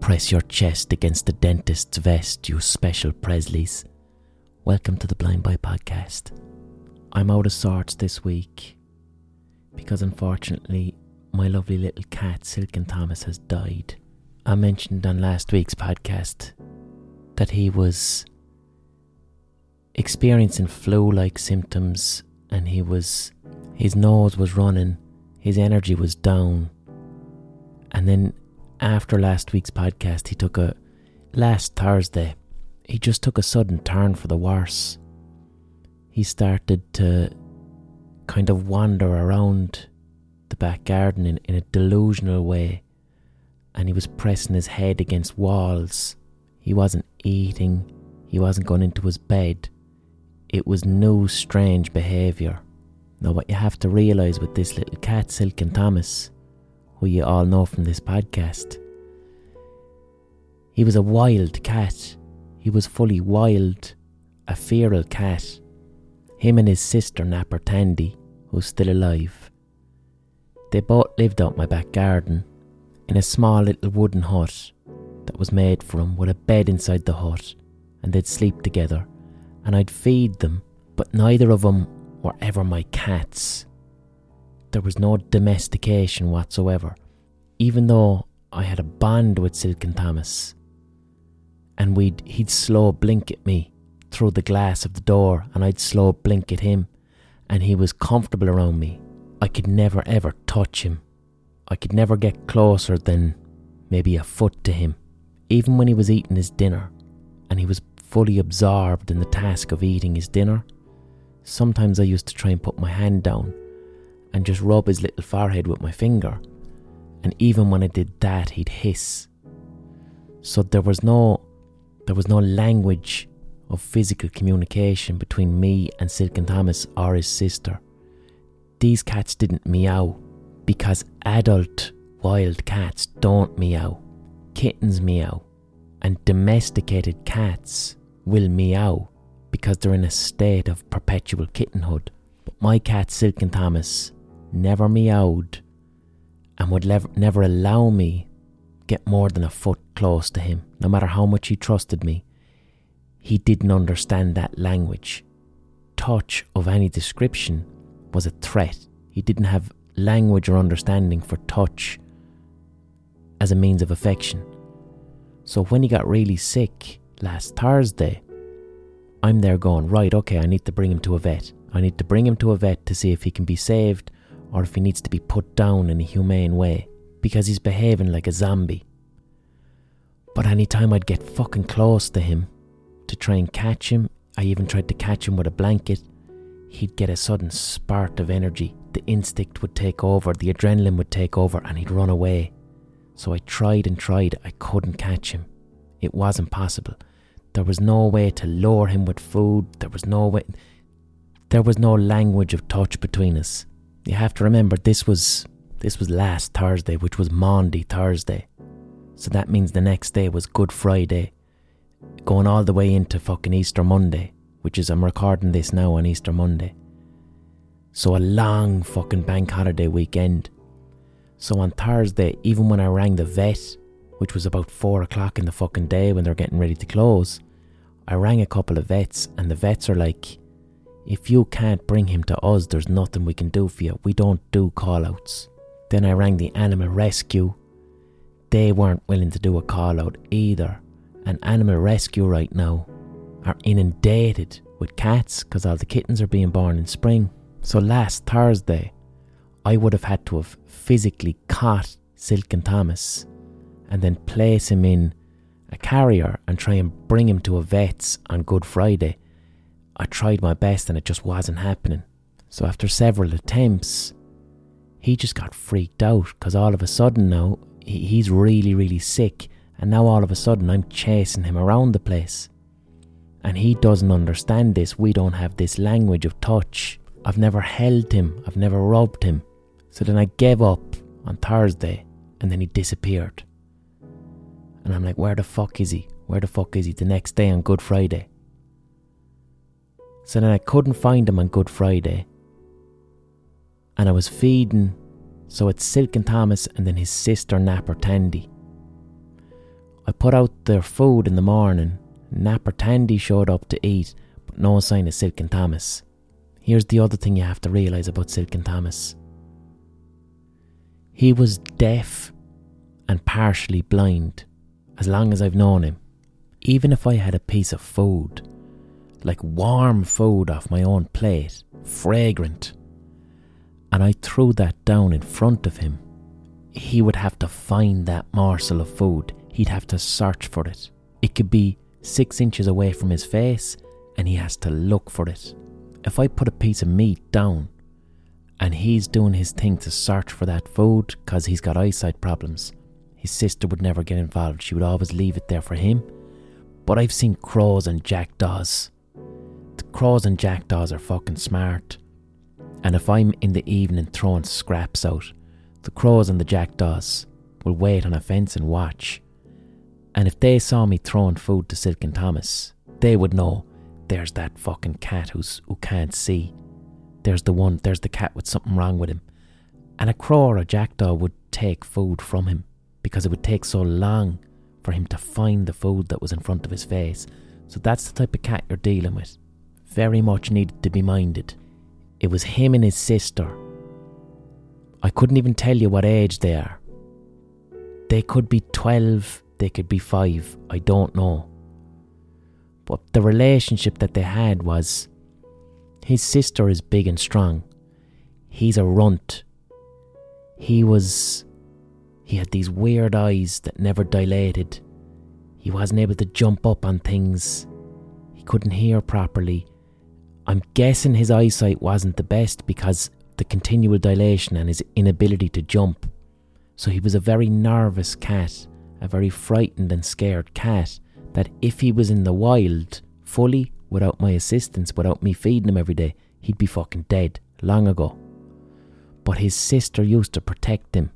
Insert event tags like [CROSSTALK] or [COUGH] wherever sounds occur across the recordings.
Press your chest against the dentist's vest, you special Presleys. Welcome to the Blind Boy Podcast. I'm out of sorts this week because unfortunately my lovely little cat Silken Thomas has died. I mentioned on last week's podcast that he was experiencing flu like symptoms and he was his nose was running, his energy was down. And then after last week's podcast he took a last Thursday he just took a sudden turn for the worse. He started to kind of wander around the back garden in, in a delusional way and he was pressing his head against walls. He wasn't eating, he wasn't going into his bed. It was no strange behaviour. Now, what you have to realise with this little cat, Silken Thomas, who you all know from this podcast, he was a wild cat. He was fully wild, a feral cat. Him and his sister, Napper Tandy, who's still alive. They both lived out my back garden in a small little wooden hut that was made for them with a bed inside the hut, and they'd sleep together, and I'd feed them, but neither of them were ever my cats. There was no domestication whatsoever, even though I had a bond with Silken Thomas. And we'd he'd slow blink at me through the glass of the door, and I'd slow blink at him, and he was comfortable around me. I could never ever touch him I could never get closer than maybe a foot to him, even when he was eating his dinner and he was fully absorbed in the task of eating his dinner. Sometimes I used to try and put my hand down and just rub his little forehead with my finger, and even when I did that, he'd hiss. So there was no there was no language of physical communication between me and Silken Thomas or his sister. These cats didn't meow because adult wild cats don't meow, kittens meow, and domesticated cats will meow because they're in a state of perpetual kittenhood. But my cat Silken Thomas never meowed and would lev- never allow me get more than a foot close to him, no matter how much he trusted me. He didn't understand that language. Touch of any description was a threat. He didn't have language or understanding for touch as a means of affection. So when he got really sick last Thursday, I'm there going, right, okay, I need to bring him to a vet. I need to bring him to a vet to see if he can be saved or if he needs to be put down in a humane way because he's behaving like a zombie. But anytime I'd get fucking close to him to try and catch him, I even tried to catch him with a blanket, he'd get a sudden spurt of energy the instinct would take over, the adrenaline would take over, and he'd run away. So I tried and tried, I couldn't catch him. It wasn't possible. There was no way to lure him with food, there was no way. There was no language of touch between us. You have to remember this was this was last Thursday, which was Maundy Thursday. So that means the next day was Good Friday, going all the way into fucking Easter Monday, which is I'm recording this now on Easter Monday. So a long fucking bank holiday weekend. So on Thursday, even when I rang the vet, which was about four o'clock in the fucking day when they're getting ready to close, I rang a couple of vets and the vets are like, if you can't bring him to us, there's nothing we can do for you. We don't do call outs. Then I rang the animal rescue. They weren't willing to do a call out either. And animal rescue right now are inundated with cats because all the kittens are being born in spring. So last Thursday, I would have had to have physically caught Silken Thomas and then place him in a carrier and try and bring him to a vet's on Good Friday. I tried my best and it just wasn't happening. So after several attempts, he just got freaked out because all of a sudden now he's really, really sick. And now all of a sudden I'm chasing him around the place. And he doesn't understand this. We don't have this language of touch. I've never held him, I've never rubbed him. So then I gave up on Thursday and then he disappeared. And I'm like, where the fuck is he? Where the fuck is he? The next day on Good Friday. So then I couldn't find him on Good Friday. And I was feeding, so it's Silken Thomas and then his sister Napper Tandy. I put out their food in the morning. And Napper Tandy showed up to eat, but no sign of Silken Thomas. Here's the other thing you have to realise about Silken Thomas. He was deaf and partially blind as long as I've known him. Even if I had a piece of food, like warm food off my own plate, fragrant, and I threw that down in front of him, he would have to find that morsel of food. He'd have to search for it. It could be six inches away from his face, and he has to look for it. If I put a piece of meat down and he's doing his thing to search for that food because he's got eyesight problems, his sister would never get involved. She would always leave it there for him. But I've seen crows and jackdaws. Crows and jackdaws are fucking smart. And if I'm in the evening throwing scraps out, the crows and the jackdaws will wait on a fence and watch. And if they saw me throwing food to Silken Thomas, they would know there's that fucking cat who's who can't see. There's the one, there's the cat with something wrong with him. And a crow or a jackdaw would take food from him because it would take so long for him to find the food that was in front of his face. So that's the type of cat you're dealing with. Very much needed to be minded. It was him and his sister. I couldn't even tell you what age they are. They could be 12, they could be 5, I don't know. But the relationship that they had was his sister is big and strong. He's a runt. He was. He had these weird eyes that never dilated. He wasn't able to jump up on things. He couldn't hear properly. I'm guessing his eyesight wasn't the best because the continual dilation and his inability to jump. So he was a very nervous cat, a very frightened and scared cat that if he was in the wild, fully, without my assistance, without me feeding him every day, he'd be fucking dead long ago. But his sister used to protect him.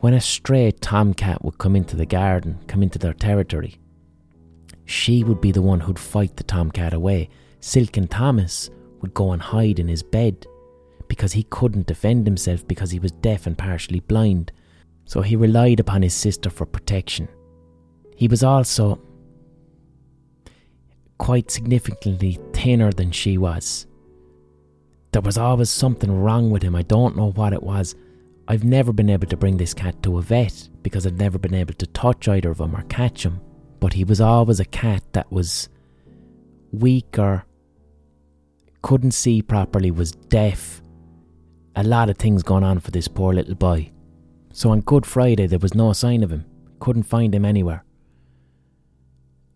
When a stray tomcat would come into the garden, come into their territory, she would be the one who'd fight the tomcat away. Silken Thomas would go and hide in his bed because he couldn't defend himself because he was deaf and partially blind. So he relied upon his sister for protection. He was also quite significantly thinner than she was. There was always something wrong with him. I don't know what it was. I've never been able to bring this cat to a vet because I've never been able to touch either of them or catch him. But he was always a cat that was weaker, couldn't see properly, was deaf. A lot of things going on for this poor little boy. So on Good Friday, there was no sign of him. Couldn't find him anywhere.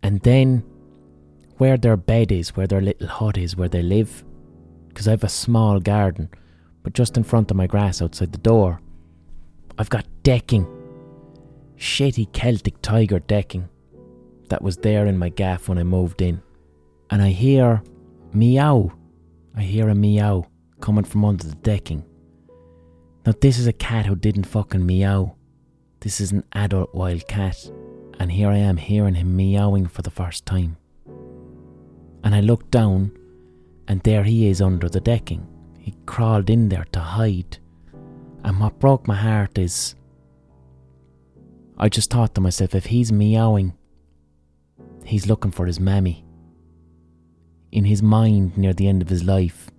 And then, where their bed is, where their little hut is, where they live, because I have a small garden, but just in front of my grass outside the door, I've got decking. Shitty Celtic tiger decking that was there in my gaff when I moved in. And I hear meow. I hear a meow coming from under the decking. Now, this is a cat who didn't fucking meow. This is an adult wild cat and here I am hearing him meowing for the first time. And I looked down, and there he is under the decking. He crawled in there to hide. And what broke my heart is I just thought to myself, if he's meowing, he's looking for his mammy. In his mind, near the end of his life,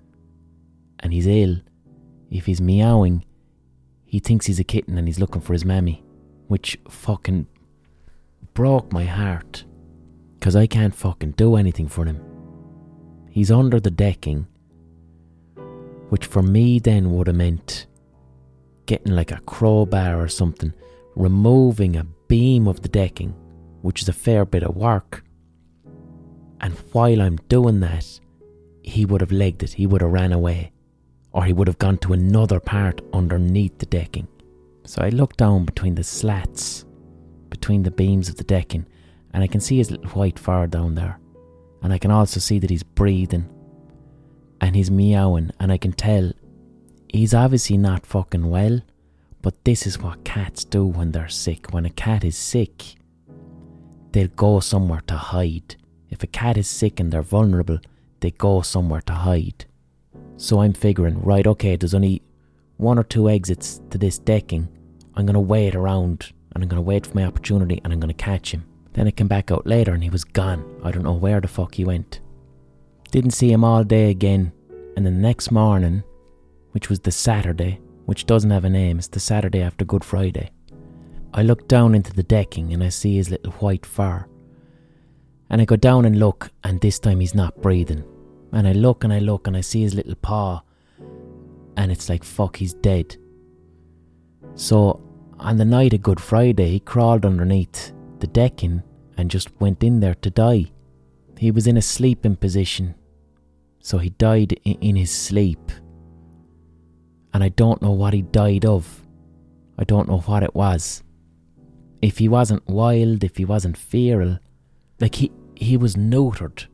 and he's ill, if he's meowing, he thinks he's a kitten and he's looking for his mammy, which fucking broke my heart. Because I can't fucking do anything for him. He's under the decking, which for me then would have meant getting like a crowbar or something, removing a beam of the decking, which is a fair bit of work. And while I'm doing that, he would have legged it, he would have ran away, or he would have gone to another part underneath the decking. So I looked down between the slats between the beams of the decking, and I can see his little white fur down there. And I can also see that he's breathing and he's meowing, and I can tell he's obviously not fucking well. But this is what cats do when they're sick. When a cat is sick, they'll go somewhere to hide. If a cat is sick and they're vulnerable, they go somewhere to hide. So I'm figuring, right, okay, there's only one or two exits to this decking. I'm going to wait around and I'm going to wait for my opportunity and I'm going to catch him. Then I came back out later and he was gone. I don't know where the fuck he went. Didn't see him all day again. And the next morning, which was the Saturday, which doesn't have a name, it's the Saturday after Good Friday, I look down into the decking and I see his little white fur. And I go down and look, and this time he's not breathing. And I look and I look and I see his little paw, and it's like, fuck, he's dead. So on the night of Good Friday, he crawled underneath the decking and just went in there to die. He was in a sleeping position, so he died in his sleep. And I don't know what he died of. I don't know what it was. If he wasn't wild, if he wasn't feral, like he, he was neutered.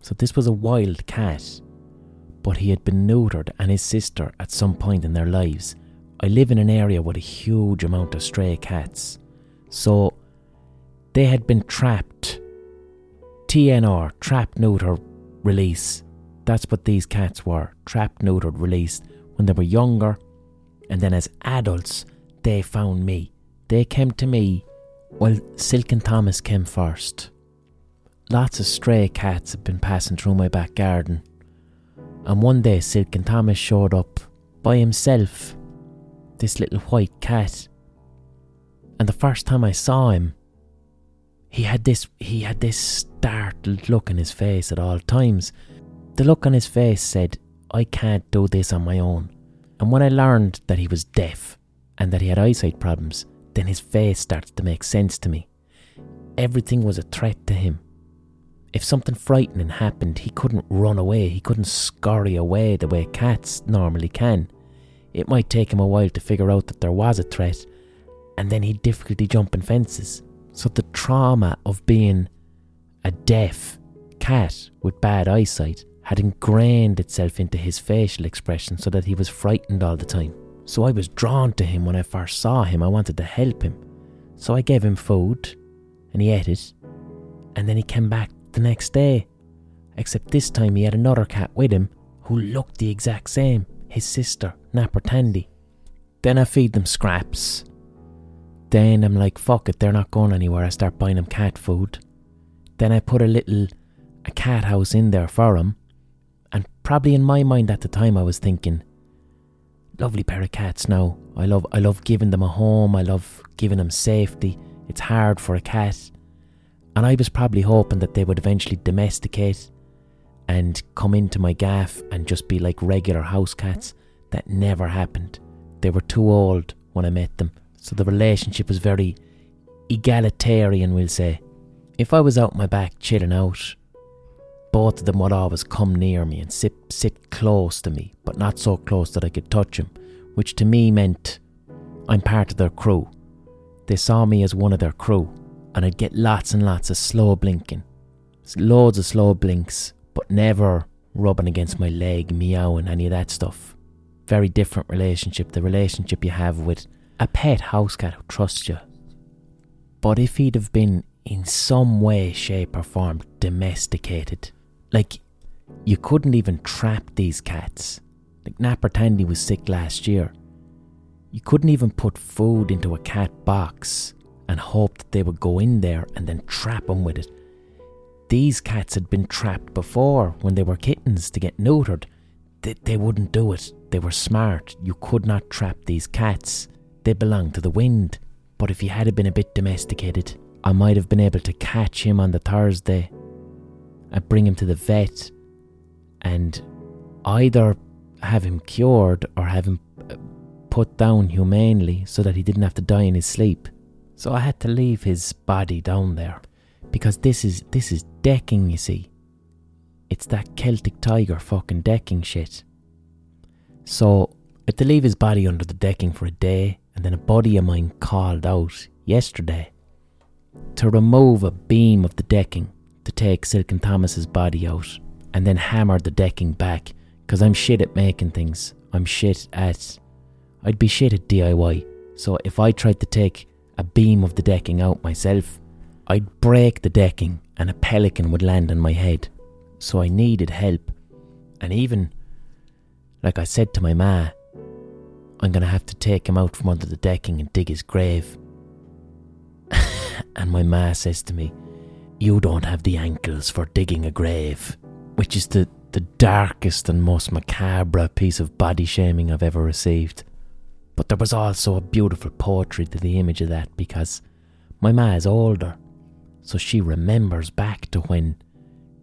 So this was a wild cat, but he had been neutered and his sister at some point in their lives. I live in an area with a huge amount of stray cats. So they had been trapped. TNR, trap, neuter, release. That's what these cats were trapped, neutered, released when they were younger. And then as adults, they found me. They came to me while Silken Thomas came first. Lots of stray cats had been passing through my back garden. And one day Silken Thomas showed up by himself. This little white cat. And the first time I saw him, he had this he had this startled look in his face at all times. The look on his face said, I can't do this on my own. And when I learned that he was deaf and that he had eyesight problems, then his face started to make sense to me. Everything was a threat to him. If something frightening happened, he couldn't run away, he couldn't scurry away the way cats normally can. It might take him a while to figure out that there was a threat, and then he'd difficulty jumping fences. So the trauma of being a deaf cat with bad eyesight had ingrained itself into his facial expression so that he was frightened all the time. So I was drawn to him when I first saw him. I wanted to help him. So I gave him food and he ate it. And then he came back the next day. Except this time he had another cat with him who looked the exact same his sister, Napper Tandy. Then I feed them scraps then I'm like, fuck it, they're not going anywhere. I start buying them cat food. Then I put a little a cat house in there for. And probably in my mind at the time I was thinking, lovely pair of cats now. I love I love giving them a home, I love giving them safety. It's hard for a cat. And I was probably hoping that they would eventually domesticate and come into my gaff and just be like regular house cats. That never happened. They were too old when I met them so the relationship was very egalitarian, we'll say. If I was out my back chilling out, both of them would always come near me and sit, sit close to me, but not so close that I could touch them, which to me meant I'm part of their crew. They saw me as one of their crew, and I'd get lots and lots of slow blinking. Loads of slow blinks, but never rubbing against my leg, meowing, any of that stuff. Very different relationship, the relationship you have with a pet house cat who trusts you. But if he'd have been in some way, shape, or form domesticated, like you couldn't even trap these cats. Like Napper Tandy was sick last year. You couldn't even put food into a cat box and hope that they would go in there and then trap them with it. These cats had been trapped before when they were kittens to get neutered. They, they wouldn't do it. They were smart. You could not trap these cats. They belong to the wind. But if he had been a bit domesticated, I might have been able to catch him on the Thursday and bring him to the vet and either have him cured or have him uh, put down humanely so that he didn't have to die in his sleep. So I had to leave his body down there because this is this is decking, you see. It's that Celtic tiger fucking decking shit. So I had to leave his body under the decking for a day and then a body of mine called out yesterday to remove a beam of the decking to take Silken Thomas's body out and then hammer the decking back because I'm shit at making things. I'm shit at. I'd be shit at DIY. So if I tried to take a beam of the decking out myself, I'd break the decking and a pelican would land on my head. So I needed help. And even, like I said to my ma, I'm to have to take him out from under the decking and dig his grave. [LAUGHS] And my ma says to me, You don't have the ankles for digging a grave, which is the, the darkest and most macabre piece of body shaming I've ever received. But there was also a beautiful poetry to the image of that because my ma is older, so she remembers back to when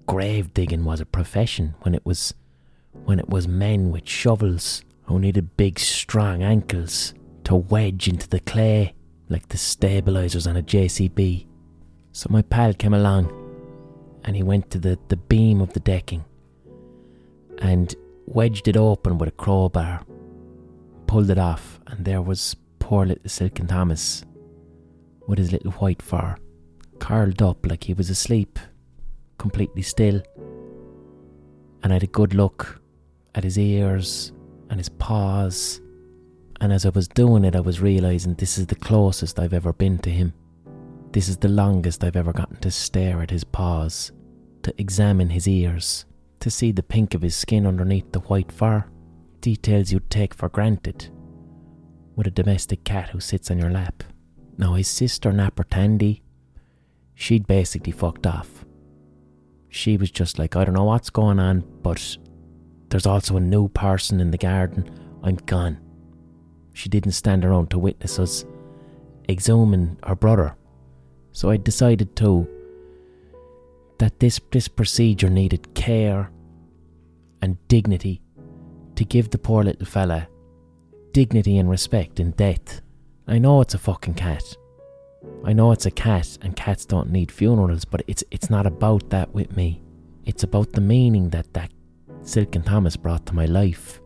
grave digging was a profession, when it was when it was men with shovels who needed big strong ankles to wedge into the clay like the stabilizers on a JCB. So my pal came along and he went to the, the beam of the decking and wedged it open with a crowbar, pulled it off, and there was poor little Silken Thomas with his little white fur, curled up like he was asleep, completely still. And I had a good look at his ears and his paws. And as I was doing it, I was realizing this is the closest I've ever been to him. This is the longest I've ever gotten to stare at his paws, to examine his ears, to see the pink of his skin underneath the white fur. Details you'd take for granted with a domestic cat who sits on your lap. Now, his sister, Napper Tandy, she'd basically fucked off. She was just like, I don't know what's going on, but there's also a new person in the garden. I'm gone. She didn't stand around to witness us exhuming her brother. So I decided to that this this procedure needed care and dignity to give the poor little fella dignity and respect in death. I know it's a fucking cat. I know it's a cat and cats don't need funerals, but it's it's not about that with me. It's about the meaning that that Silken Thomas brought to my life.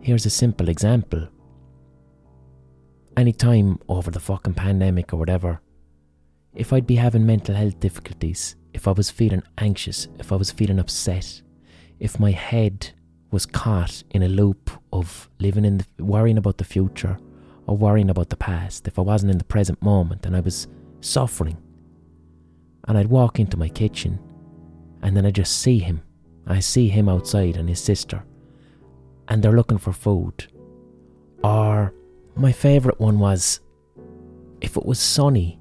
Here's a simple example. Any time over the fucking pandemic or whatever, if I'd be having mental health difficulties, if I was feeling anxious, if I was feeling upset, if my head was caught in a loop of living in the, worrying about the future or worrying about the past, if I wasn't in the present moment and I was suffering, and I'd walk into my kitchen and then I just see him. I see him outside and his sister, and they're looking for food. Or my favourite one was if it was sunny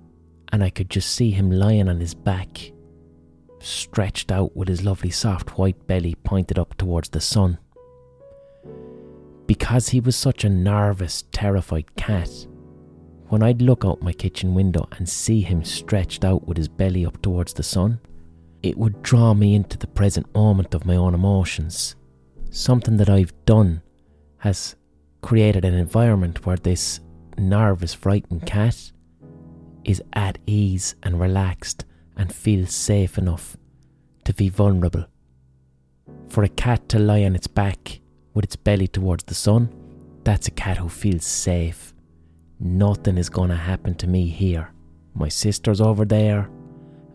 and I could just see him lying on his back, stretched out with his lovely soft white belly pointed up towards the sun. Because he was such a nervous, terrified cat, when I'd look out my kitchen window and see him stretched out with his belly up towards the sun, it would draw me into the present moment of my own emotions. Something that I've done has created an environment where this nervous, frightened cat is at ease and relaxed and feels safe enough to be vulnerable. For a cat to lie on its back with its belly towards the sun, that's a cat who feels safe. Nothing is going to happen to me here. My sister's over there,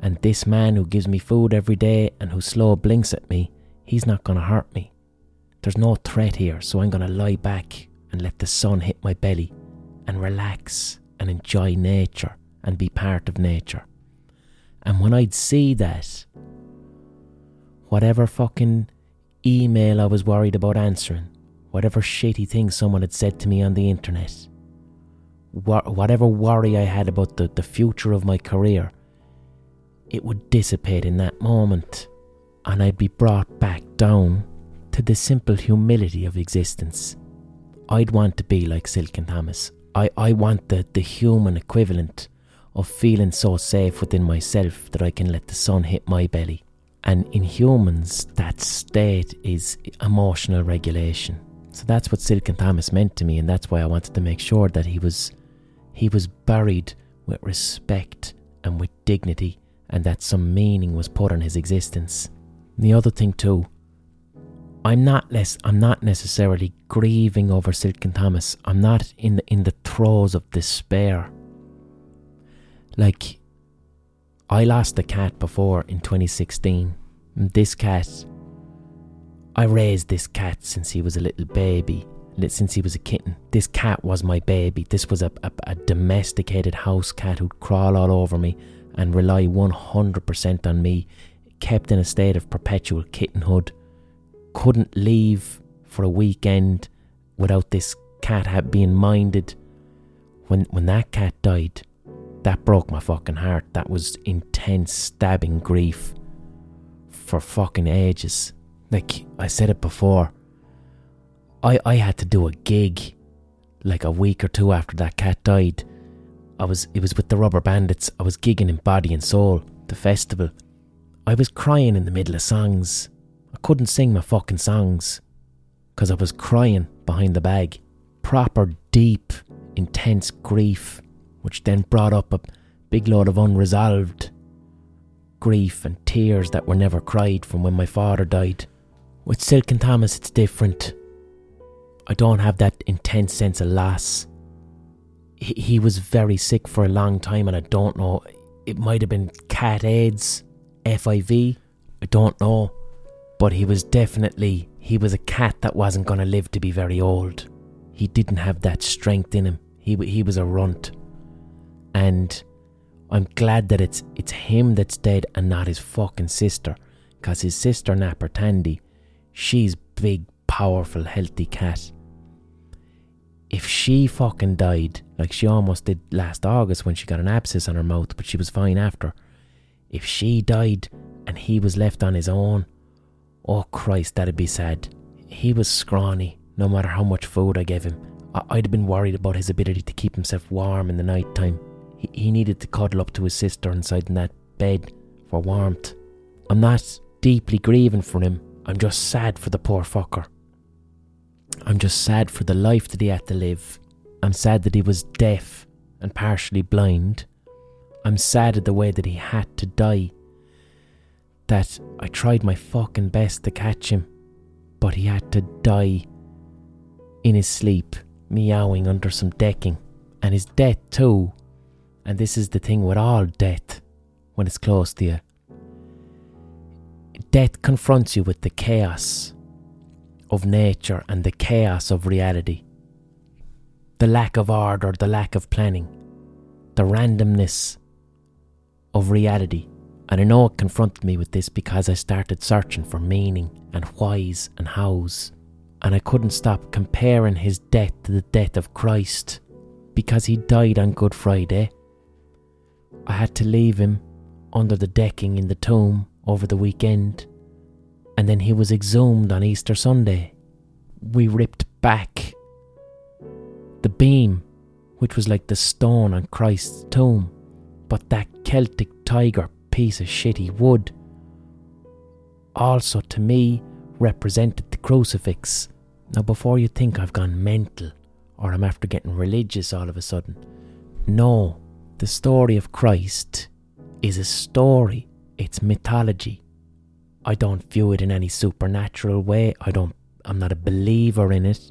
and this man who gives me food every day and who slow blinks at me, he's not going to hurt me. There's no threat here, so I'm going to lie back and let the sun hit my belly and relax and enjoy nature and be part of nature. And when I'd see that, whatever fucking email I was worried about answering, whatever shitty thing someone had said to me on the internet, whatever worry I had about the, the future of my career, it would dissipate in that moment, and I'd be brought back down to the simple humility of existence. I'd want to be like Silken Thomas. I, I want the, the human equivalent of feeling so safe within myself that I can let the sun hit my belly. And in humans, that state is emotional regulation. So that's what Silken Thomas meant to me, and that's why I wanted to make sure that he was he was buried with respect and with dignity and that some meaning was put on his existence. And the other thing too, I'm not less I'm not necessarily grieving over Silken Thomas. I'm not in the in the throes of despair. Like I lost a cat before in 2016. And this cat I raised this cat since he was a little baby, since he was a kitten. This cat was my baby. This was a, a, a domesticated house cat who'd crawl all over me and rely 100% on me, kept in a state of perpetual kittenhood, couldn't leave for a weekend without this cat being minded. When, when that cat died, that broke my fucking heart. That was intense, stabbing grief for fucking ages. Like I said it before, I I had to do a gig like a week or two after that cat died. I was it was with the Rubber Bandits. I was gigging in Body and Soul, the festival. I was crying in the middle of songs. I couldn't sing my fucking songs because I was crying behind the bag. Proper deep, intense grief, which then brought up a big load of unresolved grief and tears that were never cried from when my father died. With Silken Thomas, it's different. I don't have that intense sense of loss. He, he was very sick for a long time, and I don't know. It might have been cat AIDS, FIV. I don't know. But he was definitely, he was a cat that wasn't going to live to be very old. He didn't have that strength in him. He, he was a runt. And I'm glad that it's it's him that's dead and not his fucking sister. Because his sister, Napper Tandy, she's big, powerful, healthy cat. If she fucking died, like she almost did last August when she got an abscess on her mouth, but she was fine after. If she died and he was left on his own, oh Christ, that'd be sad. He was scrawny, no matter how much food I gave him. I- I'd have been worried about his ability to keep himself warm in the night time. He, he needed to cuddle up to his sister inside in that bed for warmth. I'm not deeply grieving for him, I'm just sad for the poor fucker. I'm just sad for the life that he had to live. I'm sad that he was deaf and partially blind. I'm sad at the way that he had to die. That I tried my fucking best to catch him, but he had to die in his sleep, meowing under some decking. And his death, too, and this is the thing with all death when it's close to you. Death confronts you with the chaos of nature and the chaos of reality. The lack of order, the lack of planning, the randomness of reality. And I know it confronted me with this because I started searching for meaning and whys and hows. And I couldn't stop comparing his death to the death of Christ because he died on Good Friday. I had to leave him under the decking in the tomb over the weekend, and then he was exhumed on Easter Sunday. We ripped back the beam, which was like the stone on Christ's tomb, but that Celtic tiger piece of shitty wood also to me represented the crucifix. Now, before you think I've gone mental or I'm after getting religious all of a sudden, no, the story of Christ is a story, it's mythology. I don't view it in any supernatural way. I don't I'm not a believer in it,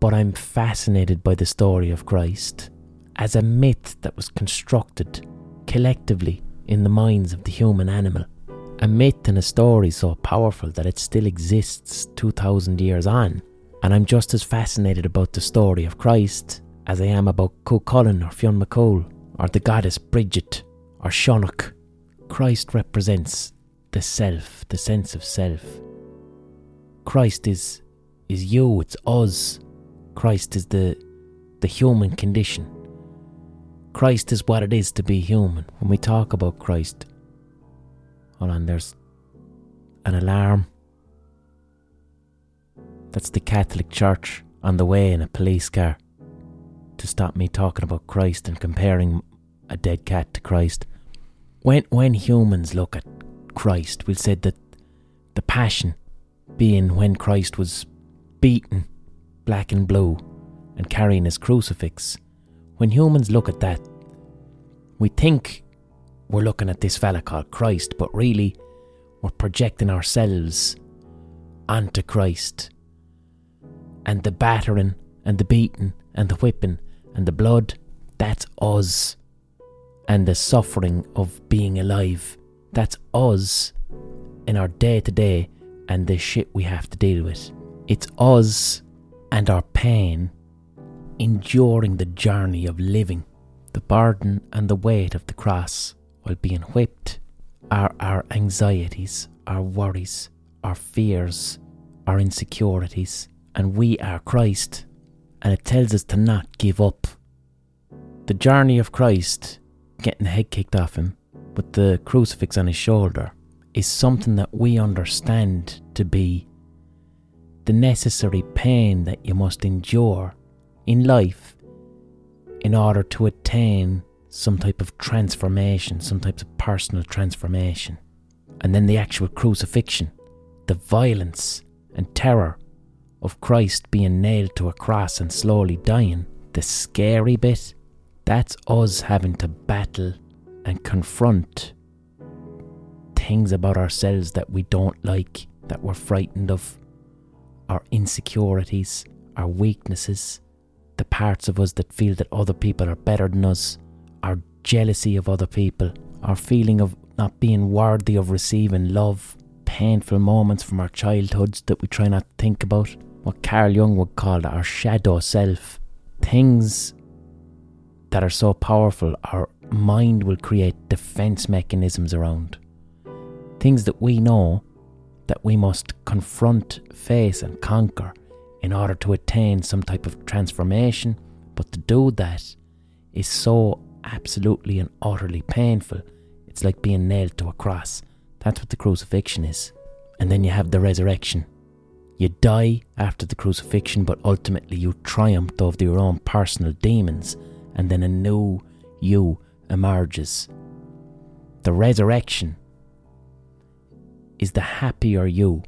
but I'm fascinated by the story of Christ as a myth that was constructed collectively in the minds of the human animal. A myth and a story so powerful that it still exists 2000 years on. And I'm just as fascinated about the story of Christ as I am about Cuchulainn or Fionn McCool or the goddess Bridget or Shonnock. Christ represents the self, the sense of self. Christ is is you, it's us. Christ is the the human condition. Christ is what it is to be human. When we talk about Christ, hold on, there's an alarm. That's the Catholic Church on the way in a police car to stop me talking about Christ and comparing a dead cat to Christ. When when humans look at Christ, we'll say that the passion being when Christ was beaten black and blue and carrying his crucifix. When humans look at that, we think we're looking at this fella called Christ, but really we're projecting ourselves onto Christ. And the battering and the beating and the whipping and the blood, that's us. And the suffering of being alive, that's us in our day to day and the shit we have to deal with. It's us and our pain enduring the journey of living, the burden and the weight of the cross while being whipped are our anxieties, our worries, our fears, our insecurities, and we are Christ, and it tells us to not give up. The journey of Christ getting the head kicked off him with the crucifix on his shoulder is something that we understand to be the necessary pain that you must endure in life in order to attain some type of transformation, some type of personal transformation. And then the actual crucifixion, the violence and terror of Christ being nailed to a cross and slowly dying, the scary bit, that's us having to battle and confront things about ourselves that we don't like, that we're frightened of, our insecurities, our weaknesses, the parts of us that feel that other people are better than us, our jealousy of other people, our feeling of not being worthy of receiving love, painful moments from our childhoods that we try not to think about, what Carl Jung would call our shadow self, things that are so powerful our mind will create defense mechanisms around. Things that we know that we must confront, face, and conquer in order to attain some type of transformation. But to do that is so absolutely and utterly painful. It's like being nailed to a cross. That's what the crucifixion is. And then you have the resurrection. You die after the crucifixion, but ultimately you triumphed over your own personal demons, and then a new you emerges. The resurrection is the happier you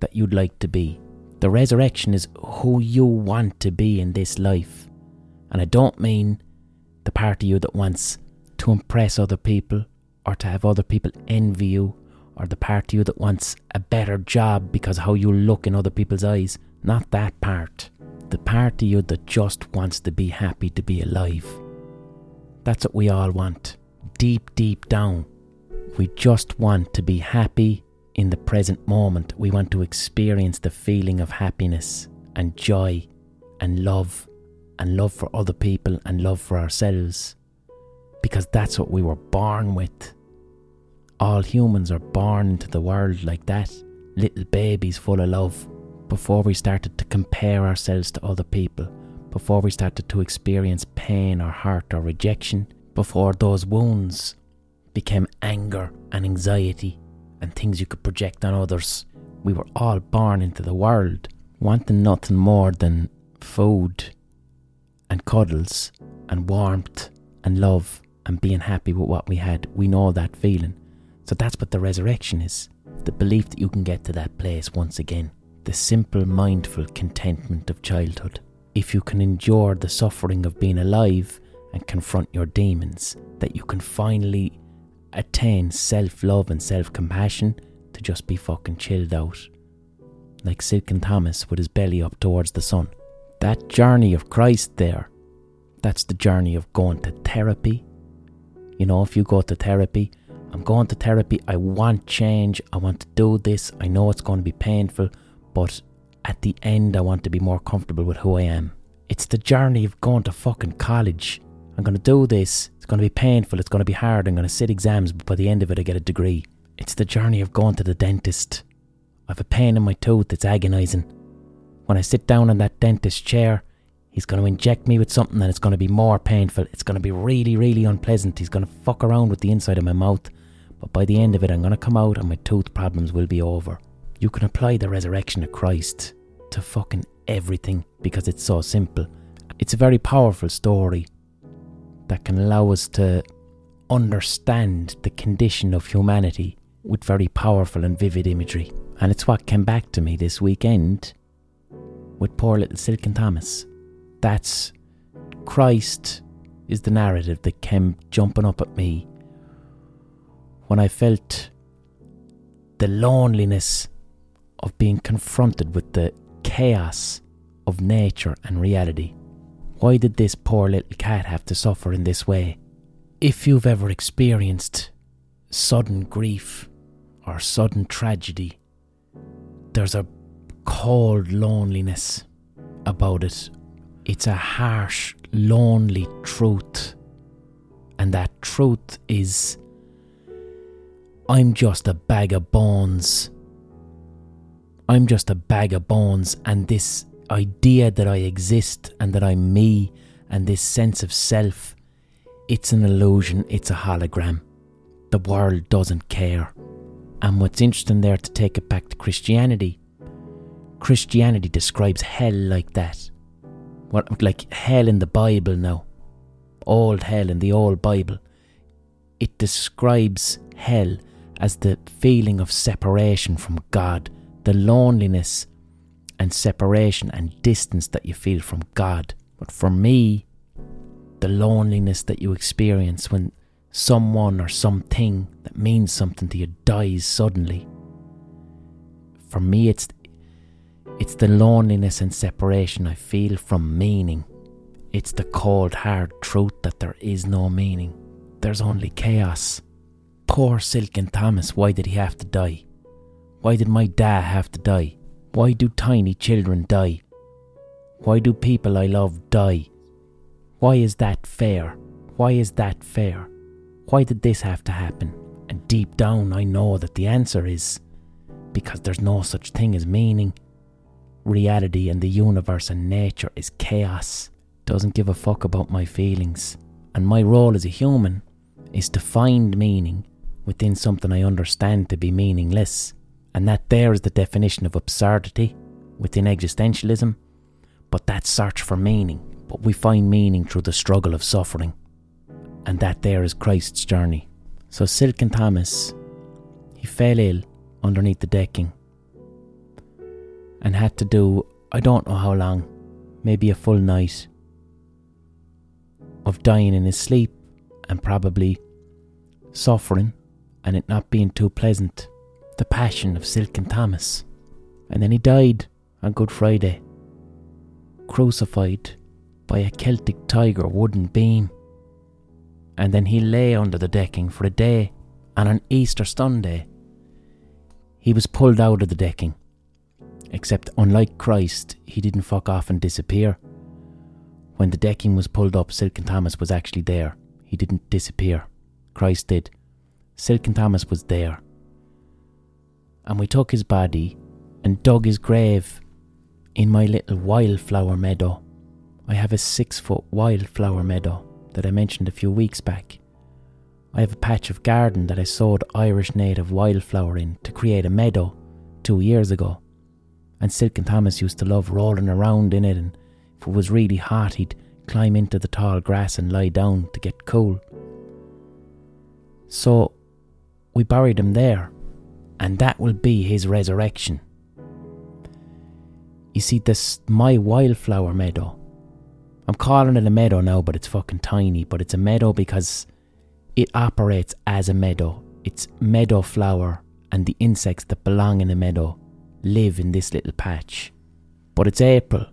that you'd like to be. The resurrection is who you want to be in this life. And I don't mean the part of you that wants to impress other people or to have other people envy you or the part of you that wants a better job because how you look in other people's eyes. Not that part. The part of you that just wants to be happy to be alive. That's what we all want. Deep, deep down. We just want to be happy in the present moment. We want to experience the feeling of happiness and joy and love and love for other people and love for ourselves because that's what we were born with. All humans are born into the world like that, little babies full of love, before we started to compare ourselves to other people, before we started to experience pain or hurt or rejection, before those wounds became anger and anxiety and things you could project on others. We were all born into the world wanting nothing more than food and cuddles and warmth and love and being happy with what we had. We know that feeling. So that's what the resurrection is the belief that you can get to that place once again. The simple, mindful contentment of childhood. If you can endure the suffering of being alive and confront your demons, that you can finally attain self love and self compassion to just be fucking chilled out. Like Silken Thomas with his belly up towards the sun. That journey of Christ there, that's the journey of going to therapy. You know, if you go to therapy, I'm going to therapy, I want change, I want to do this, I know it's going to be painful, but at the end, I want to be more comfortable with who I am. It's the journey of going to fucking college. I'm going to do this, going to be painful, it's going to be hard, I'm going to sit exams, but by the end of it, I get a degree. It's the journey of going to the dentist. I have a pain in my tooth, it's agonising. When I sit down in that dentist chair, he's going to inject me with something and it's going to be more painful. It's going to be really, really unpleasant. He's going to fuck around with the inside of my mouth. But by the end of it, I'm going to come out and my tooth problems will be over. You can apply the resurrection of Christ to fucking everything because it's so simple. It's a very powerful story that can allow us to understand the condition of humanity with very powerful and vivid imagery. And it's what came back to me this weekend with poor little Silken Thomas. That's Christ is the narrative that came jumping up at me when I felt the loneliness of being confronted with the chaos of nature and reality. Why did this poor little cat have to suffer in this way? If you've ever experienced sudden grief or sudden tragedy, there's a cold loneliness about it. It's a harsh, lonely truth. And that truth is I'm just a bag of bones. I'm just a bag of bones, and this idea that I exist and that I'm me and this sense of self it's an illusion, it's a hologram. The world doesn't care. And what's interesting there to take it back to Christianity, Christianity describes hell like that. What like hell in the Bible now. Old hell in the old Bible. It describes hell as the feeling of separation from God, the loneliness and separation and distance that you feel from God. But for me, the loneliness that you experience when someone or something that means something to you dies suddenly. For me, it's it's the loneliness and separation I feel from meaning. It's the cold, hard truth that there is no meaning. There's only chaos. Poor Silken Thomas, why did he have to die? Why did my dad have to die? Why do tiny children die? Why do people I love die? Why is that fair? Why is that fair? Why did this have to happen? And deep down, I know that the answer is because there's no such thing as meaning. Reality and the universe and nature is chaos. Doesn't give a fuck about my feelings. And my role as a human is to find meaning within something I understand to be meaningless. And that there is the definition of absurdity within existentialism. But that search for meaning. But we find meaning through the struggle of suffering and that there is Christ's journey. So Silken Thomas, he fell ill underneath the decking and had to do, I don't know how long, maybe a full night of dying in his sleep and probably suffering and it not being too pleasant. The passion of Silken Thomas. And then he died on Good Friday, crucified by a Celtic tiger wooden beam and then he lay under the decking for a day, and on Easter Sunday, he was pulled out of the decking. Except, unlike Christ, he didn't fuck off and disappear. When the decking was pulled up, Silken Thomas was actually there. He didn't disappear. Christ did. Silken Thomas was there. And we took his body and dug his grave in my little wildflower meadow. I have a six foot wildflower meadow that I mentioned a few weeks back. I have a patch of garden that I sowed Irish native wildflower in to create a meadow two years ago. And Silken Thomas used to love rolling around in it, and if it was really hot, he'd climb into the tall grass and lie down to get cool. So we buried him there, and that will be his resurrection. You see, this my wildflower meadow I'm calling it a meadow now, but it's fucking tiny. But it's a meadow because it operates as a meadow. It's meadow flower, and the insects that belong in a meadow live in this little patch. But it's April,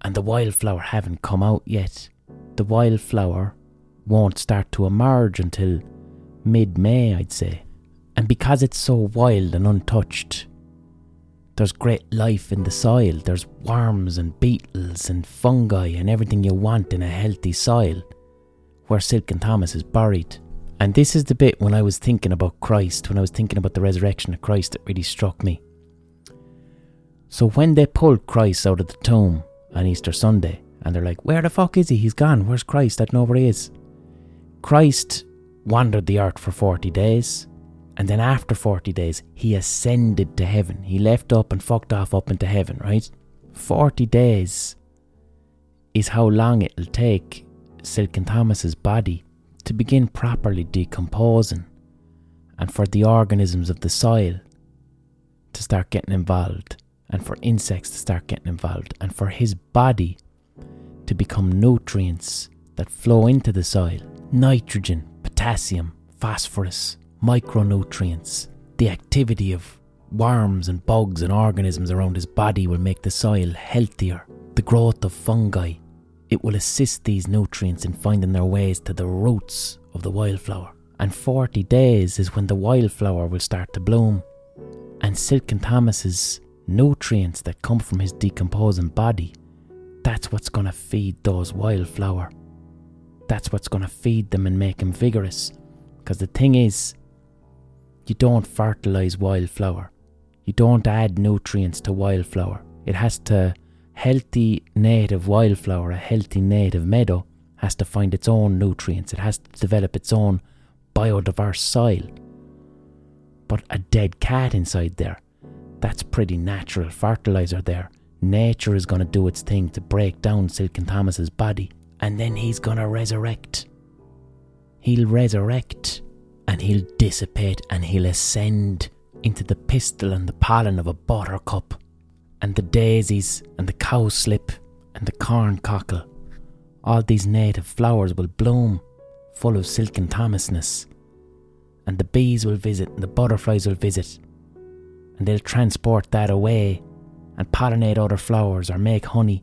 and the wildflower haven't come out yet. The wildflower won't start to emerge until mid May, I'd say. And because it's so wild and untouched, there's great life in the soil. There's worms and beetles and fungi and everything you want in a healthy soil where Silken Thomas is buried. And this is the bit when I was thinking about Christ, when I was thinking about the resurrection of Christ, that really struck me. So when they pulled Christ out of the tomb on Easter Sunday, and they're like, Where the fuck is he? He's gone. Where's Christ? I don't know where he is. Christ wandered the earth for 40 days. And then after 40 days, he ascended to heaven. He left up and fucked off up into heaven, right? 40 days is how long it'll take Silken Thomas's body to begin properly decomposing and for the organisms of the soil to start getting involved and for insects to start getting involved and for his body to become nutrients that flow into the soil nitrogen, potassium, phosphorus, micronutrients. The activity of worms and bugs and organisms around his body will make the soil healthier. The growth of fungi. It will assist these nutrients in finding their ways to the roots of the wildflower. And 40 days is when the wildflower will start to bloom. And Silken Thomas's nutrients that come from his decomposing body, that's what's going to feed those wildflower. That's what's going to feed them and make them vigorous. Because the thing is, you don't fertilise wildflower. You don't add nutrients to wildflower. It has to, healthy native wildflower, a healthy native meadow, has to find its own nutrients, it has to develop its own biodiverse soil. But a dead cat inside there, that's pretty natural fertilizer there. Nature is going to do its thing to break down Silken Thomas's body, and then he's going to resurrect. He'll resurrect, and he'll dissipate, and he'll ascend into the pistil and the pollen of a buttercup, and the daisies, and the cowslip, and the corn cockle. All these native flowers will bloom, full of silken Thomasness, and the bees will visit, and the butterflies will visit, and they'll transport that away and pollinate other flowers or make honey,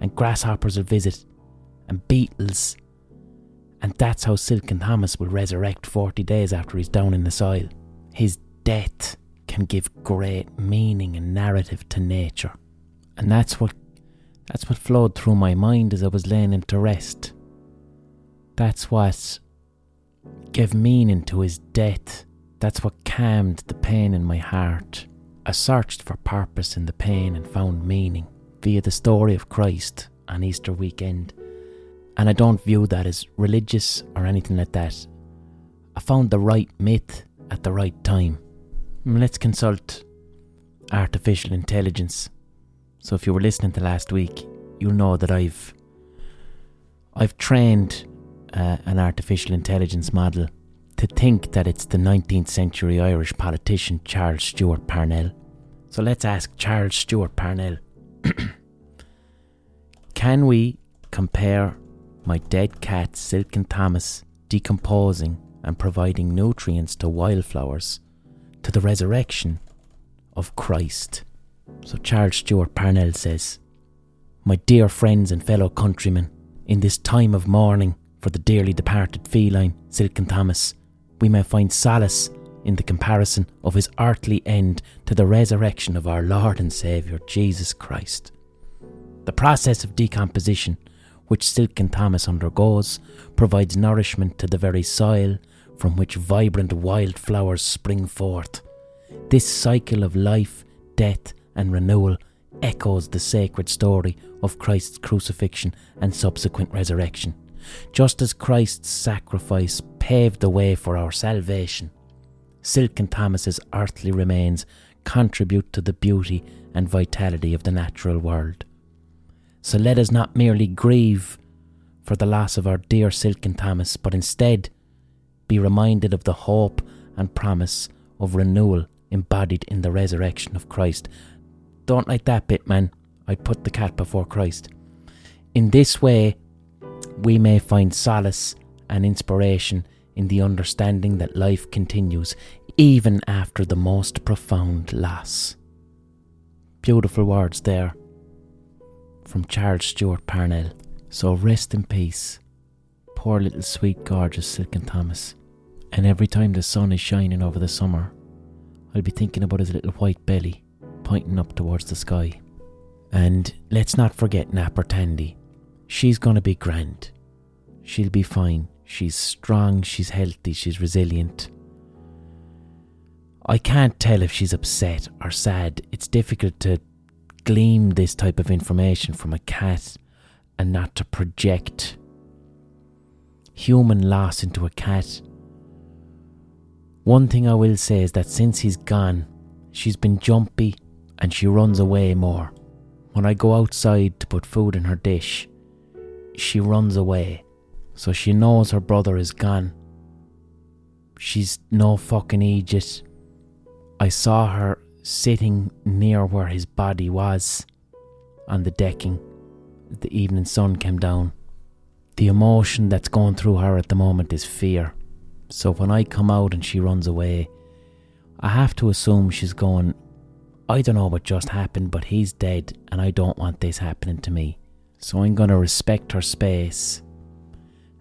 and grasshoppers will visit, and beetles. And that's how Silken Thomas will resurrect 40 days after he's down in the soil. His death can give great meaning and narrative to nature. And that's what that's what flowed through my mind as I was laying him to rest. That's what gave meaning to his death. That's what calmed the pain in my heart. I searched for purpose in the pain and found meaning via the story of Christ on Easter weekend. And I don't view that as religious or anything like that. I found the right myth at the right time. Let's consult artificial intelligence. So if you were listening to last week, you'll know that I've I've trained uh, an artificial intelligence model to think that it's the 19th century Irish politician Charles Stewart Parnell. So let's ask Charles Stewart Parnell [COUGHS] Can we compare my dead cat Silken Thomas decomposing and providing nutrients to wildflowers to the resurrection of Christ? So Charles Stewart Parnell says, My dear friends and fellow countrymen, in this time of mourning for the dearly departed feline, Silken Thomas, we may find solace in the comparison of his earthly end to the resurrection of our Lord and Saviour Jesus Christ. The process of decomposition, which Silken Thomas undergoes, provides nourishment to the very soil from which vibrant wild flowers spring forth. This cycle of life, death, and renewal echoes the sacred story of Christ's crucifixion and subsequent resurrection. Just as Christ's sacrifice paved the way for our salvation, Silken Thomas's earthly remains contribute to the beauty and vitality of the natural world. So let us not merely grieve for the loss of our dear Silken Thomas, but instead be reminded of the hope and promise of renewal embodied in the resurrection of Christ. Don't like that bit, man. I'd put the cat before Christ. In this way, we may find solace and inspiration in the understanding that life continues even after the most profound loss. Beautiful words there from Charles Stewart Parnell. So rest in peace, poor little sweet, gorgeous Silken Thomas. And every time the sun is shining over the summer, I'll be thinking about his little white belly pointing up towards the sky. And let's not forget Napper Tandy. She's gonna be grand. She'll be fine. She's strong, she's healthy, she's resilient. I can't tell if she's upset or sad. It's difficult to glean this type of information from a cat and not to project human loss into a cat. One thing I will say is that since he's gone, she's been jumpy and she runs away more. When I go outside to put food in her dish, she runs away so she knows her brother is gone. She's no fucking idiot. I saw her sitting near where his body was on the decking. The evening sun came down. The emotion that's going through her at the moment is fear. So when I come out and she runs away, I have to assume she's going, I don't know what just happened, but he's dead and I don't want this happening to me. So I'm going to respect her space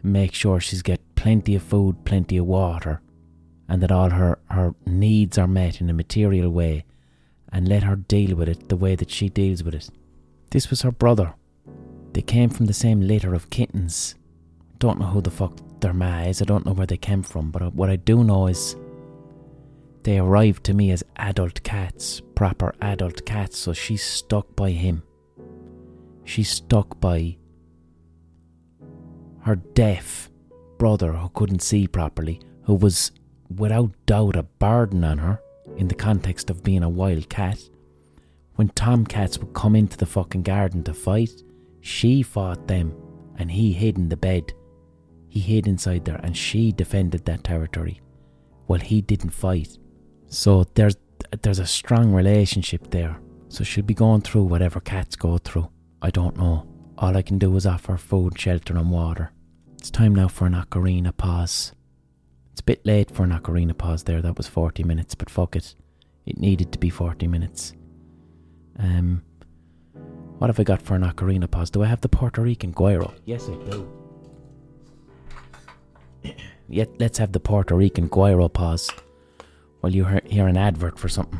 make sure she's get plenty of food, plenty of water, and that all her, her needs are met in a material way, and let her deal with it the way that she deals with it. This was her brother. They came from the same litter of kittens. Don't know who the fuck their ma is, I don't know where they came from, but what I do know is they arrived to me as adult cats, proper adult cats, so she's stuck by him. She's stuck by her deaf brother who couldn't see properly, who was without doubt a burden on her in the context of being a wild cat. When tomcats would come into the fucking garden to fight, she fought them and he hid in the bed. He hid inside there and she defended that territory while he didn't fight. So there's there's a strong relationship there. So she'll be going through whatever cats go through. I don't know. All I can do is offer food, shelter, and water. It's time now for an ocarina pause. It's a bit late for an ocarina pause there. That was 40 minutes, but fuck it. It needed to be 40 minutes. Um, what have I got for an ocarina pause? Do I have the Puerto Rican guiro? Yes, I do. Yet, let's have the Puerto Rican guiro pause while you hear an advert for something.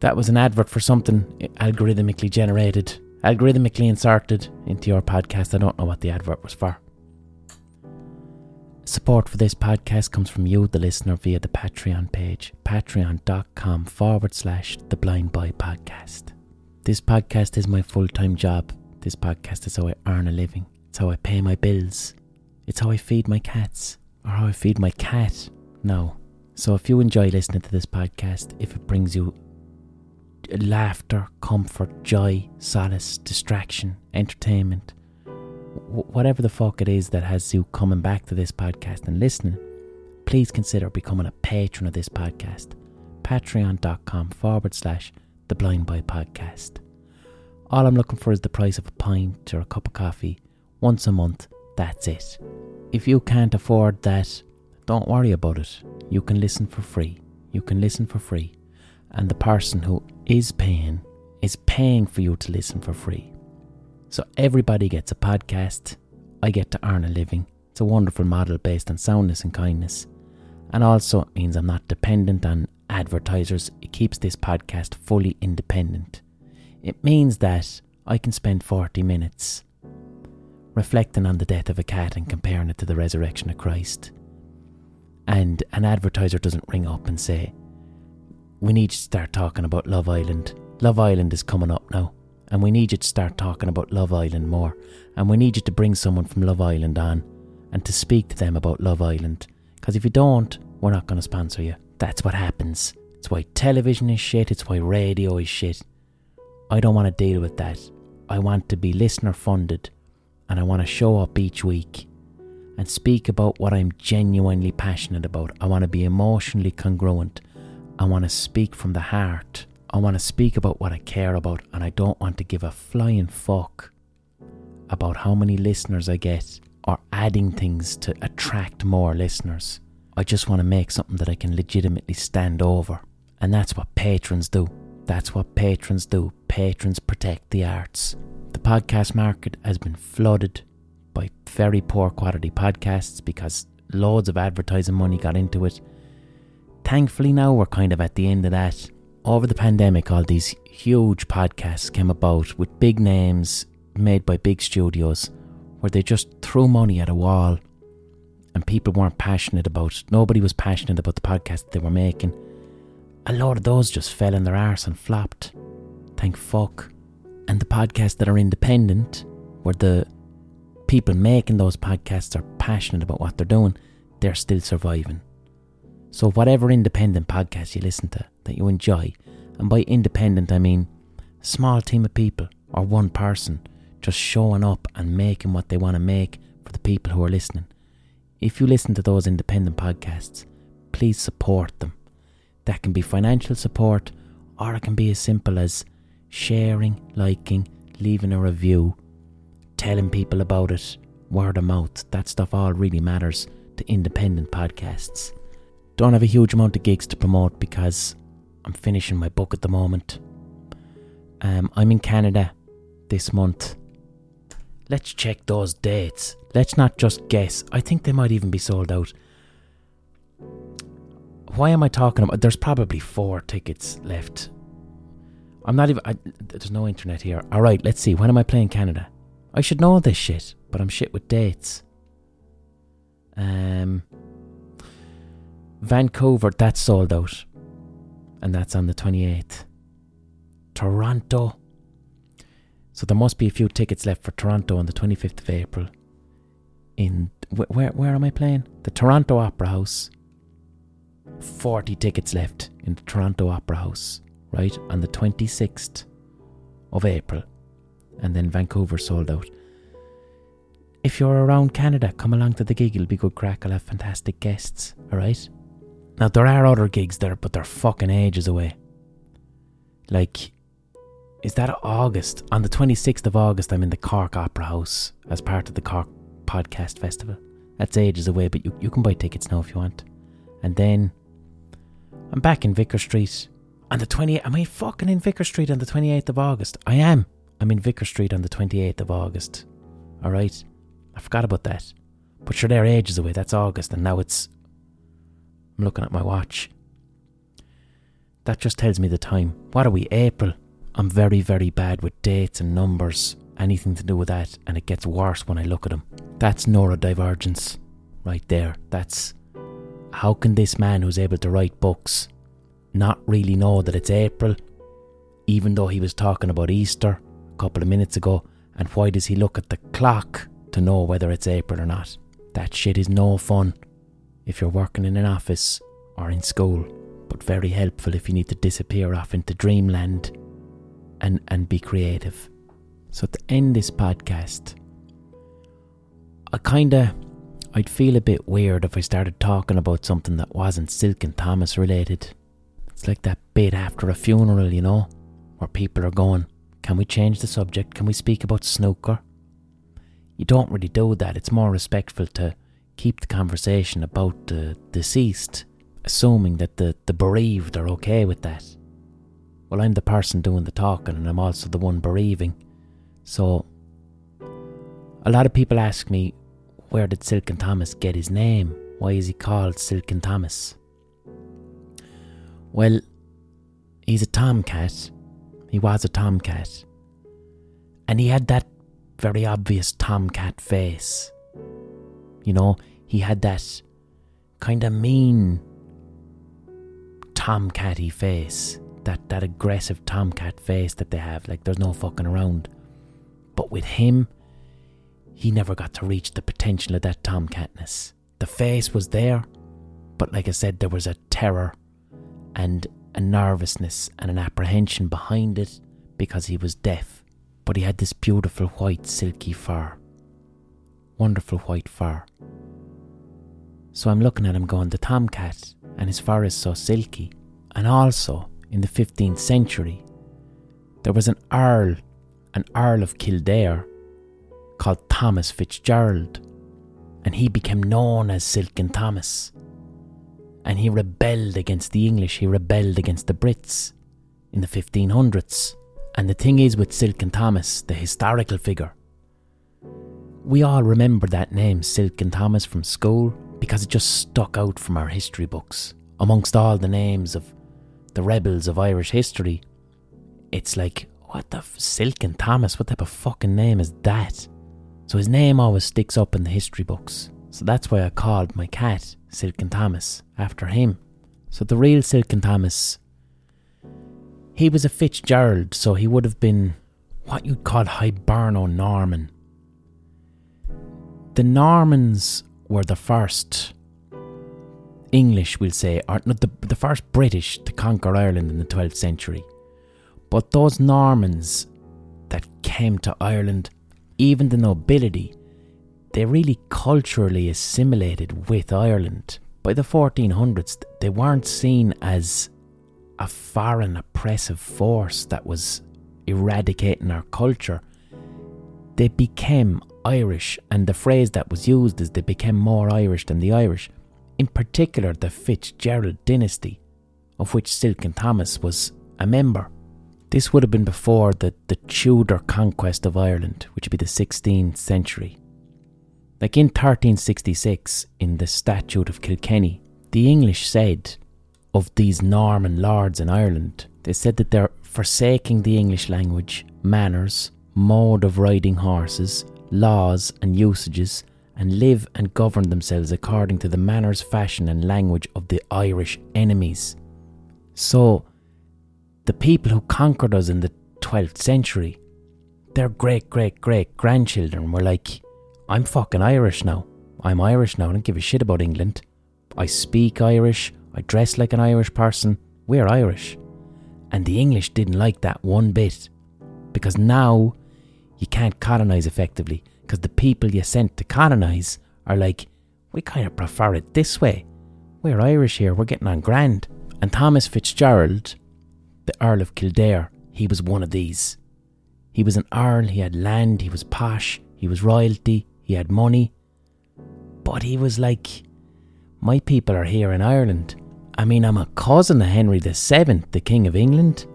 That was an advert for something algorithmically generated, algorithmically inserted into your podcast. I don't know what the advert was for. Support for this podcast comes from you, the listener, via the Patreon page, patreon.com forward slash the blind boy podcast. This podcast is my full time job. This podcast is how I earn a living. It's how I pay my bills. It's how I feed my cats. Or how I feed my cat. No. So if you enjoy listening to this podcast, if it brings you laughter, comfort, joy, solace, distraction, entertainment, w- whatever the fuck it is that has you coming back to this podcast and listening, please consider becoming a patron of this podcast. Patreon.com forward slash the Blind Boy Podcast. All I'm looking for is the price of a pint or a cup of coffee once a month. That's it. If you can't afford that, don't worry about it. You can listen for free. You can listen for free. And the person who is paying is paying for you to listen for free. So everybody gets a podcast. I get to earn a living. It's a wonderful model based on soundness and kindness. And also, it means I'm not dependent on advertisers. It keeps this podcast fully independent. It means that I can spend 40 minutes reflecting on the death of a cat and comparing it to the resurrection of Christ. And an advertiser doesn't ring up and say, We need you to start talking about Love Island. Love Island is coming up now. And we need you to start talking about Love Island more. And we need you to bring someone from Love Island on and to speak to them about Love Island. Because if you don't, we're not going to sponsor you. That's what happens. It's why television is shit, it's why radio is shit. I don't want to deal with that. I want to be listener funded and I want to show up each week and speak about what I'm genuinely passionate about. I want to be emotionally congruent. I want to speak from the heart. I want to speak about what I care about, and I don't want to give a flying fuck about how many listeners I get or adding things to attract more listeners. I just want to make something that I can legitimately stand over. And that's what patrons do. That's what patrons do. Patrons protect the arts. The podcast market has been flooded by very poor quality podcasts because loads of advertising money got into it. Thankfully, now we're kind of at the end of that. Over the pandemic, all these huge podcasts came about with big names made by big studios where they just threw money at a wall and people weren't passionate about nobody was passionate about the podcast they were making. A lot of those just fell in their arse and flopped. Thank fuck. And the podcasts that are independent, where the people making those podcasts are passionate about what they're doing, they're still surviving. So, whatever independent podcast you listen to that you enjoy, and by independent I mean a small team of people or one person just showing up and making what they want to make for the people who are listening. If you listen to those independent podcasts, please support them. That can be financial support, or it can be as simple as sharing, liking, leaving a review, telling people about it, word of mouth. That stuff all really matters to independent podcasts. Don't have a huge amount of gigs to promote because I'm finishing my book at the moment. Um, I'm in Canada this month. Let's check those dates. Let's not just guess. I think they might even be sold out. Why am I talking about? There's probably four tickets left. I'm not even. I, there's no internet here. All right, let's see. When am I playing Canada? I should know this shit, but I'm shit with dates. Um, Vancouver, that's sold out, and that's on the 28th. Toronto. So there must be a few tickets left for Toronto on the 25th of April. In where where am I playing? The Toronto Opera House. 40 tickets left in the Toronto Opera House, right? On the 26th of April. And then Vancouver sold out. If you're around Canada, come along to the gig. It'll be good crack. I'll have fantastic guests, alright? Now, there are other gigs there, but they're fucking ages away. Like, is that August? On the 26th of August, I'm in the Cork Opera House as part of the Cork Podcast Festival. That's ages away, but you, you can buy tickets now if you want. And then I'm back in Vicar Street on the 28th. Am I fucking in Vicar Street on the 28th of August? I am. I'm in Vicar Street on the 28th of August. Alright? I forgot about that. But sure, they're ages away. That's August, and now it's. I'm looking at my watch. That just tells me the time. What are we, April? I'm very, very bad with dates and numbers, anything to do with that, and it gets worse when I look at them. That's neurodivergence right there. That's how can this man who's able to write books not really know that it's April, even though he was talking about Easter a couple of minutes ago? And why does he look at the clock to know whether it's April or not? That shit is no fun if you're working in an office or in school, but very helpful if you need to disappear off into dreamland and, and be creative. So to end this podcast, I kinda I'd feel a bit weird if I started talking about something that wasn't Silken Thomas related. It's like that bit after a funeral, you know, where people are going, Can we change the subject? Can we speak about snooker? You don't really do that. It's more respectful to keep the conversation about the deceased, assuming that the, the bereaved are okay with that. Well, I'm the person doing the talking and I'm also the one bereaving. So, a lot of people ask me, where did Silken Thomas get his name? Why is he called Silken Thomas? Well, he's a tomcat. He was a tomcat. And he had that very obvious tomcat face. You know, he had that kind of mean tomcatty face. That, that aggressive tomcat face that they have, like there's no fucking around. But with him, he never got to reach the potential of that tomcatness. The face was there, but like I said, there was a terror and a nervousness and an apprehension behind it because he was deaf. But he had this beautiful white silky fur. Wonderful white fur. So I'm looking at him going, the tomcat, and his fur is so silky. And also, in the 15th century, there was an Earl, an Earl of Kildare, called Thomas Fitzgerald, and he became known as Silken Thomas. And he rebelled against the English, he rebelled against the Brits in the 1500s. And the thing is with Silken Thomas, the historical figure, we all remember that name, Silken Thomas, from school because it just stuck out from our history books. Amongst all the names of the rebels of Irish history, it's like, what the f- Silken Thomas? What type of fucking name is that? So his name always sticks up in the history books. So that's why I called my cat Silken Thomas after him. So the real Silken Thomas, he was a Fitzgerald, so he would have been what you'd call Hiberno Norman. The Normans were the first English, we'll say, or not the, the first British to conquer Ireland in the 12th century. But those Normans that came to Ireland, even the nobility, they really culturally assimilated with Ireland. By the 1400s, they weren't seen as a foreign oppressive force that was eradicating our culture. They became Irish, and the phrase that was used is they became more Irish than the Irish, in particular the Fitzgerald dynasty, of which Silken Thomas was a member. This would have been before the, the Tudor conquest of Ireland, which would be the 16th century. Like in 1366, in the Statute of Kilkenny, the English said of these Norman lords in Ireland, they said that they're forsaking the English language, manners, mode of riding horses, laws, and usages, and live and govern themselves according to the manners, fashion, and language of the Irish enemies. So, the people who conquered us in the 12th century, their great great great grandchildren were like, I'm fucking Irish now. I'm Irish now. I don't give a shit about England. I speak Irish. I dress like an Irish person. We're Irish. And the English didn't like that one bit. Because now you can't colonise effectively. Because the people you sent to colonise are like, we kind of prefer it this way. We're Irish here. We're getting on grand. And Thomas Fitzgerald, the Earl of Kildare, he was one of these. He was an earl, he had land, he was posh, he was royalty, he had money. But he was like, my people are here in Ireland. I mean, I'm a cousin of Henry VII, the King of England.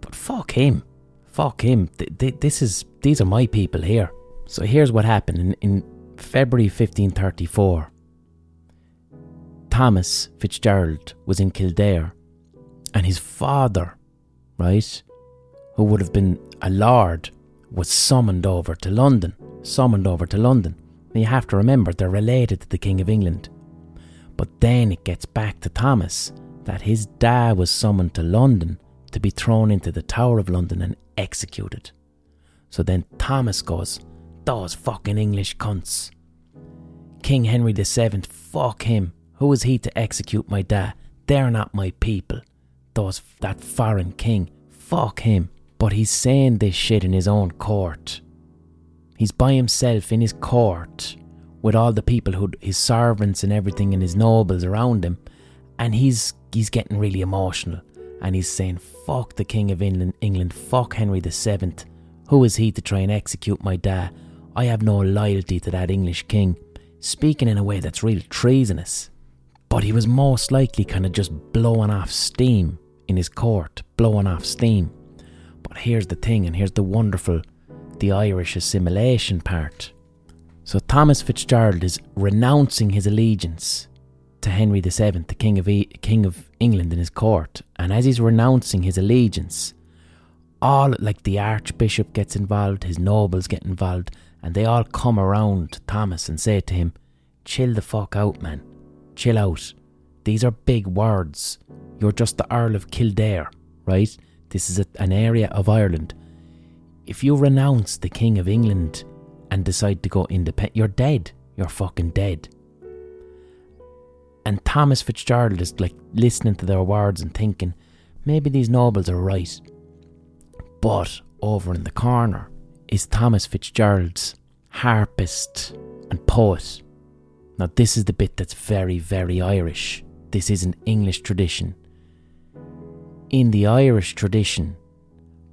But fuck him. Fuck him. Th- th- this is, these are my people here. So here's what happened in, in February 1534. Thomas Fitzgerald was in Kildare, and his father, right, who would have been a lord, was summoned over to London. Summoned over to London. You have to remember they're related to the King of England. But then it gets back to Thomas that his dad was summoned to London to be thrown into the Tower of London and executed. So then Thomas goes, Those fucking English cunts. King Henry VII, fuck him. Who is he to execute my dad? They're not my people. Those that foreign king. Fuck him. But he's saying this shit in his own court. He's by himself in his court with all the people who his servants and everything and his nobles around him and he's he's getting really emotional and he's saying fuck the king of England England fuck Henry VII who is he to try and execute my dad I have no loyalty to that English king. Speaking in a way that's real treasonous. But he was most likely kind of just blowing off steam in his court blowing off steam. But here's the thing and here's the wonderful the Irish assimilation part. So Thomas Fitzgerald is renouncing his allegiance to Henry VII, the King of, e- King of England in his court. And as he's renouncing his allegiance, all like the Archbishop gets involved, his nobles get involved, and they all come around Thomas and say to him, Chill the fuck out, man. Chill out. These are big words. You're just the Earl of Kildare, right? This is a, an area of Ireland. If you renounce the King of England and decide to go independent, you're dead. You're fucking dead. And Thomas Fitzgerald is like listening to their words and thinking, maybe these nobles are right. But over in the corner is Thomas Fitzgerald's harpist and poet. Now, this is the bit that's very, very Irish. This is an English tradition. In the Irish tradition,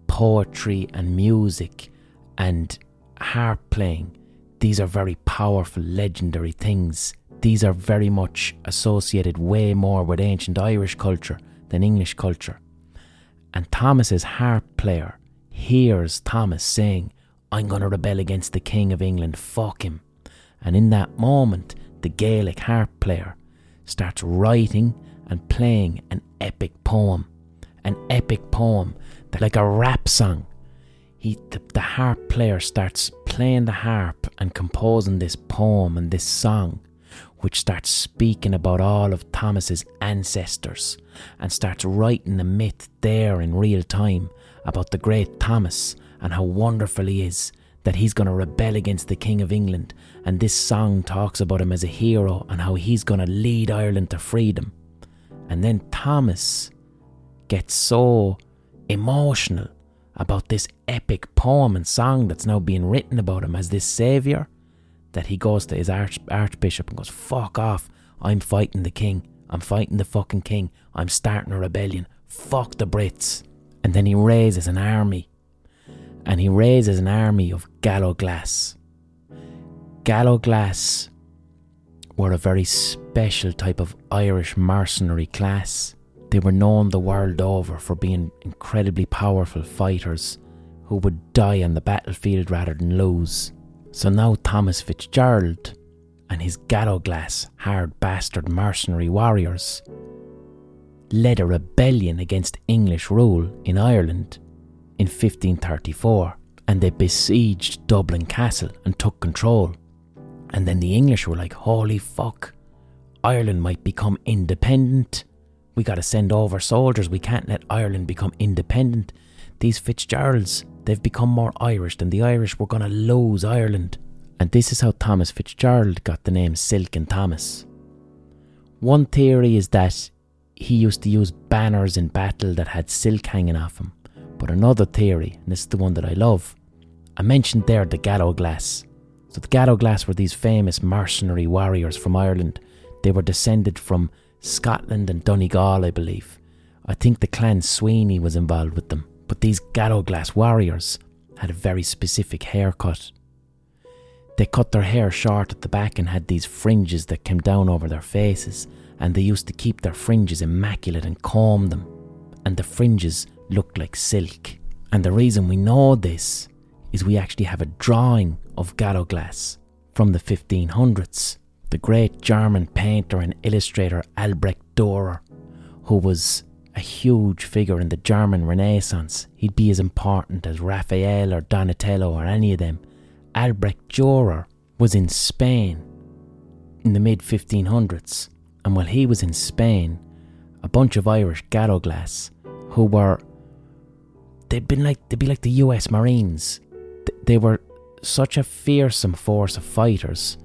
poetry and music and harp playing, these are very powerful, legendary things. These are very much associated way more with ancient Irish culture than English culture. And Thomas's harp player hears Thomas saying, I'm going to rebel against the King of England, fuck him. And in that moment, the Gaelic harp player starts writing and playing an epic poem. An epic poem like a rap song, he, the, the harp player starts playing the harp and composing this poem and this song, which starts speaking about all of Thomas's ancestors and starts writing a myth there in real time about the great Thomas and how wonderful he is that he's going to rebel against the King of England. And this song talks about him as a hero and how he's going to lead Ireland to freedom. And then Thomas gets so emotional about this epic poem and song that's now being written about him as this saviour that he goes to his arch- archbishop and goes, Fuck off, I'm fighting the king. I'm fighting the fucking king. I'm starting a rebellion. Fuck the Brits. And then he raises an army. And he raises an army of Galloglass. Galloglass were a very special type of Irish mercenary class. They were known the world over for being incredibly powerful fighters who would die on the battlefield rather than lose. So now Thomas Fitzgerald and his Galloglass hard bastard mercenary warriors led a rebellion against English rule in Ireland in 1534 and they besieged Dublin Castle and took control. And then the English were like, holy fuck, Ireland might become independent we got to send over soldiers. We can't let Ireland become independent. These Fitzgeralds, they've become more Irish than the Irish. We're going to lose Ireland. And this is how Thomas Fitzgerald got the name Silken Thomas. One theory is that he used to use banners in battle that had silk hanging off him. But another theory, and this is the one that I love, I mentioned there the Galloglass. So the Galloglass were these famous mercenary warriors from Ireland. They were descended from Scotland and Donegal, I believe. I think the clan Sweeney was involved with them, but these Galloglass warriors had a very specific haircut. They cut their hair short at the back and had these fringes that came down over their faces, and they used to keep their fringes immaculate and comb them, and the fringes looked like silk. And the reason we know this is we actually have a drawing of Galloglass from the 1500s the great German painter and illustrator Albrecht Dürer, who was a huge figure in the German Renaissance. He'd be as important as Raphael or Donatello or any of them. Albrecht Dürer was in Spain in the mid 1500s, and while he was in Spain, a bunch of Irish Galloglass who were they'd been like they'd be like the U.S. Marines. They were such a fearsome force of fighters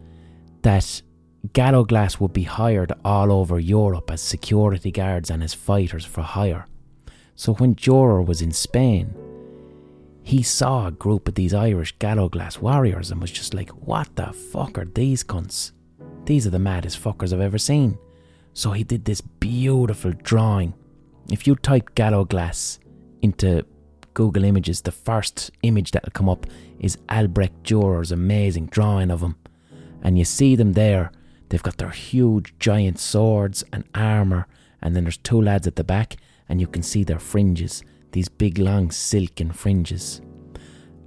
that Galloglass would be hired all over Europe as security guards and as fighters for hire. So when Dürer was in Spain, he saw a group of these Irish Galloglass warriors and was just like, what the fuck are these cunts? These are the maddest fuckers I've ever seen. So he did this beautiful drawing. If you type Galloglass into Google Images, the first image that'll come up is Albrecht Dürer's amazing drawing of him. And you see them there They've got their huge giant swords and armour, and then there's two lads at the back, and you can see their fringes, these big long silken fringes.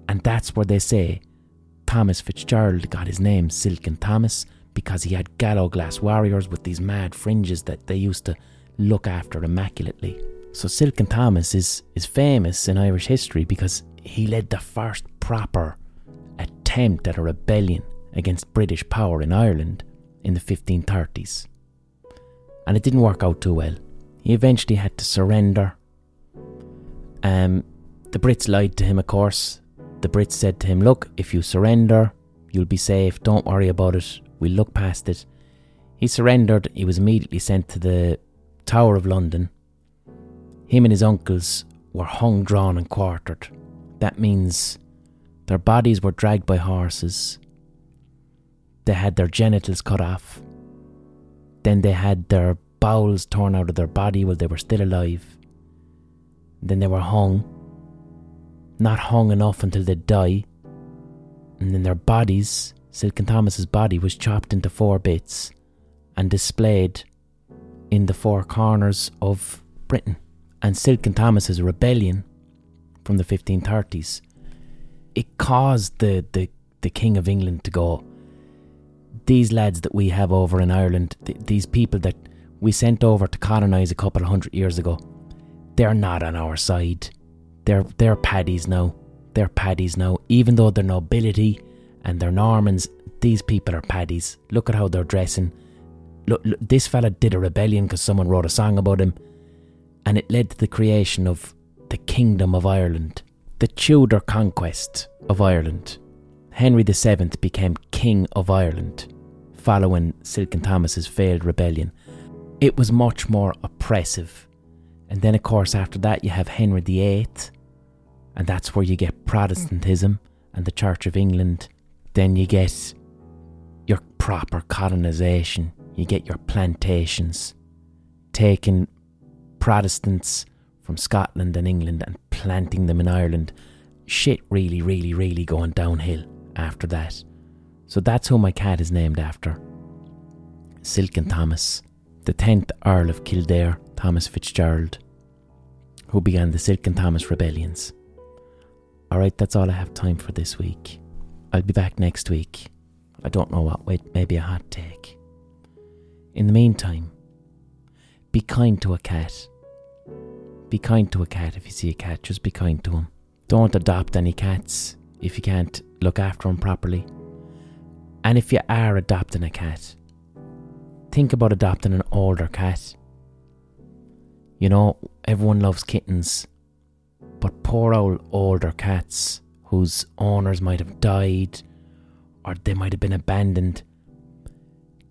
And that's where they say Thomas Fitzgerald got his name Silken Thomas because he had Galloglass warriors with these mad fringes that they used to look after immaculately. So Silken Thomas is, is famous in Irish history because he led the first proper attempt at a rebellion against British power in Ireland in the 1530s. And it didn't work out too well. He eventually had to surrender. Um, the Brits lied to him, of course. The Brits said to him, Look, if you surrender, you'll be safe. Don't worry about it. We'll look past it. He surrendered. He was immediately sent to the Tower of London. Him and his uncles were hung, drawn, and quartered. That means their bodies were dragged by horses they had their genitals cut off. Then they had their bowels torn out of their body while they were still alive. Then they were hung. Not hung enough until they die. And then their bodies, Silken Thomas's body, was chopped into four bits and displayed in the four corners of Britain. And Silken Thomas's rebellion from the 1530s it caused the, the, the King of England to go, these lads that we have over in Ireland, th- these people that we sent over to colonise a couple of hundred years ago, they're not on our side. They're, they're paddies now. They're paddies now. Even though they're nobility and they're Normans, these people are paddies. Look at how they're dressing. Look, look this fella did a rebellion because someone wrote a song about him. And it led to the creation of the Kingdom of Ireland, the Tudor conquest of Ireland. Henry VII became King of Ireland following Silken Thomas's failed rebellion. It was much more oppressive. And then, of course, after that, you have Henry VIII, and that's where you get Protestantism and the Church of England. Then you get your proper colonisation, you get your plantations, taking Protestants from Scotland and England and planting them in Ireland. Shit really, really, really going downhill after that. So that's who my cat is named after Silken hmm. Thomas, the 10th Earl of Kildare, Thomas Fitzgerald, who began the Silken Thomas rebellions. Alright, that's all I have time for this week. I'll be back next week. I don't know what, wait, maybe a hot take. In the meantime, be kind to a cat. Be kind to a cat if you see a cat, just be kind to him. Don't adopt any cats if you can't look after them properly. And if you are adopting a cat, think about adopting an older cat. You know, everyone loves kittens, but poor old older cats whose owners might have died or they might have been abandoned.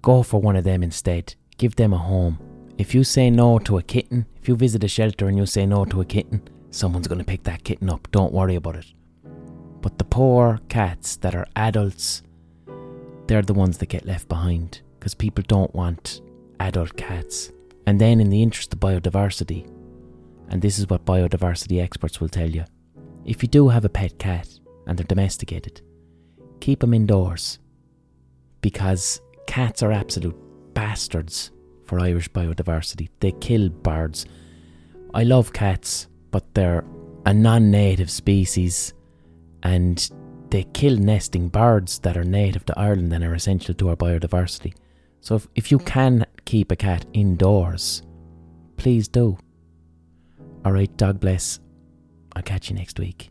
Go for one of them instead. Give them a home. If you say no to a kitten, if you visit a shelter and you say no to a kitten, someone's going to pick that kitten up. Don't worry about it. But the poor cats that are adults, they're the ones that get left behind because people don't want adult cats. And then, in the interest of biodiversity, and this is what biodiversity experts will tell you if you do have a pet cat and they're domesticated, keep them indoors because cats are absolute bastards for Irish biodiversity. They kill birds. I love cats, but they're a non native species and they kill nesting birds that are native to Ireland and are essential to our biodiversity. So if, if you mm. can keep a cat indoors, please do. Alright, dog bless. I'll catch you next week.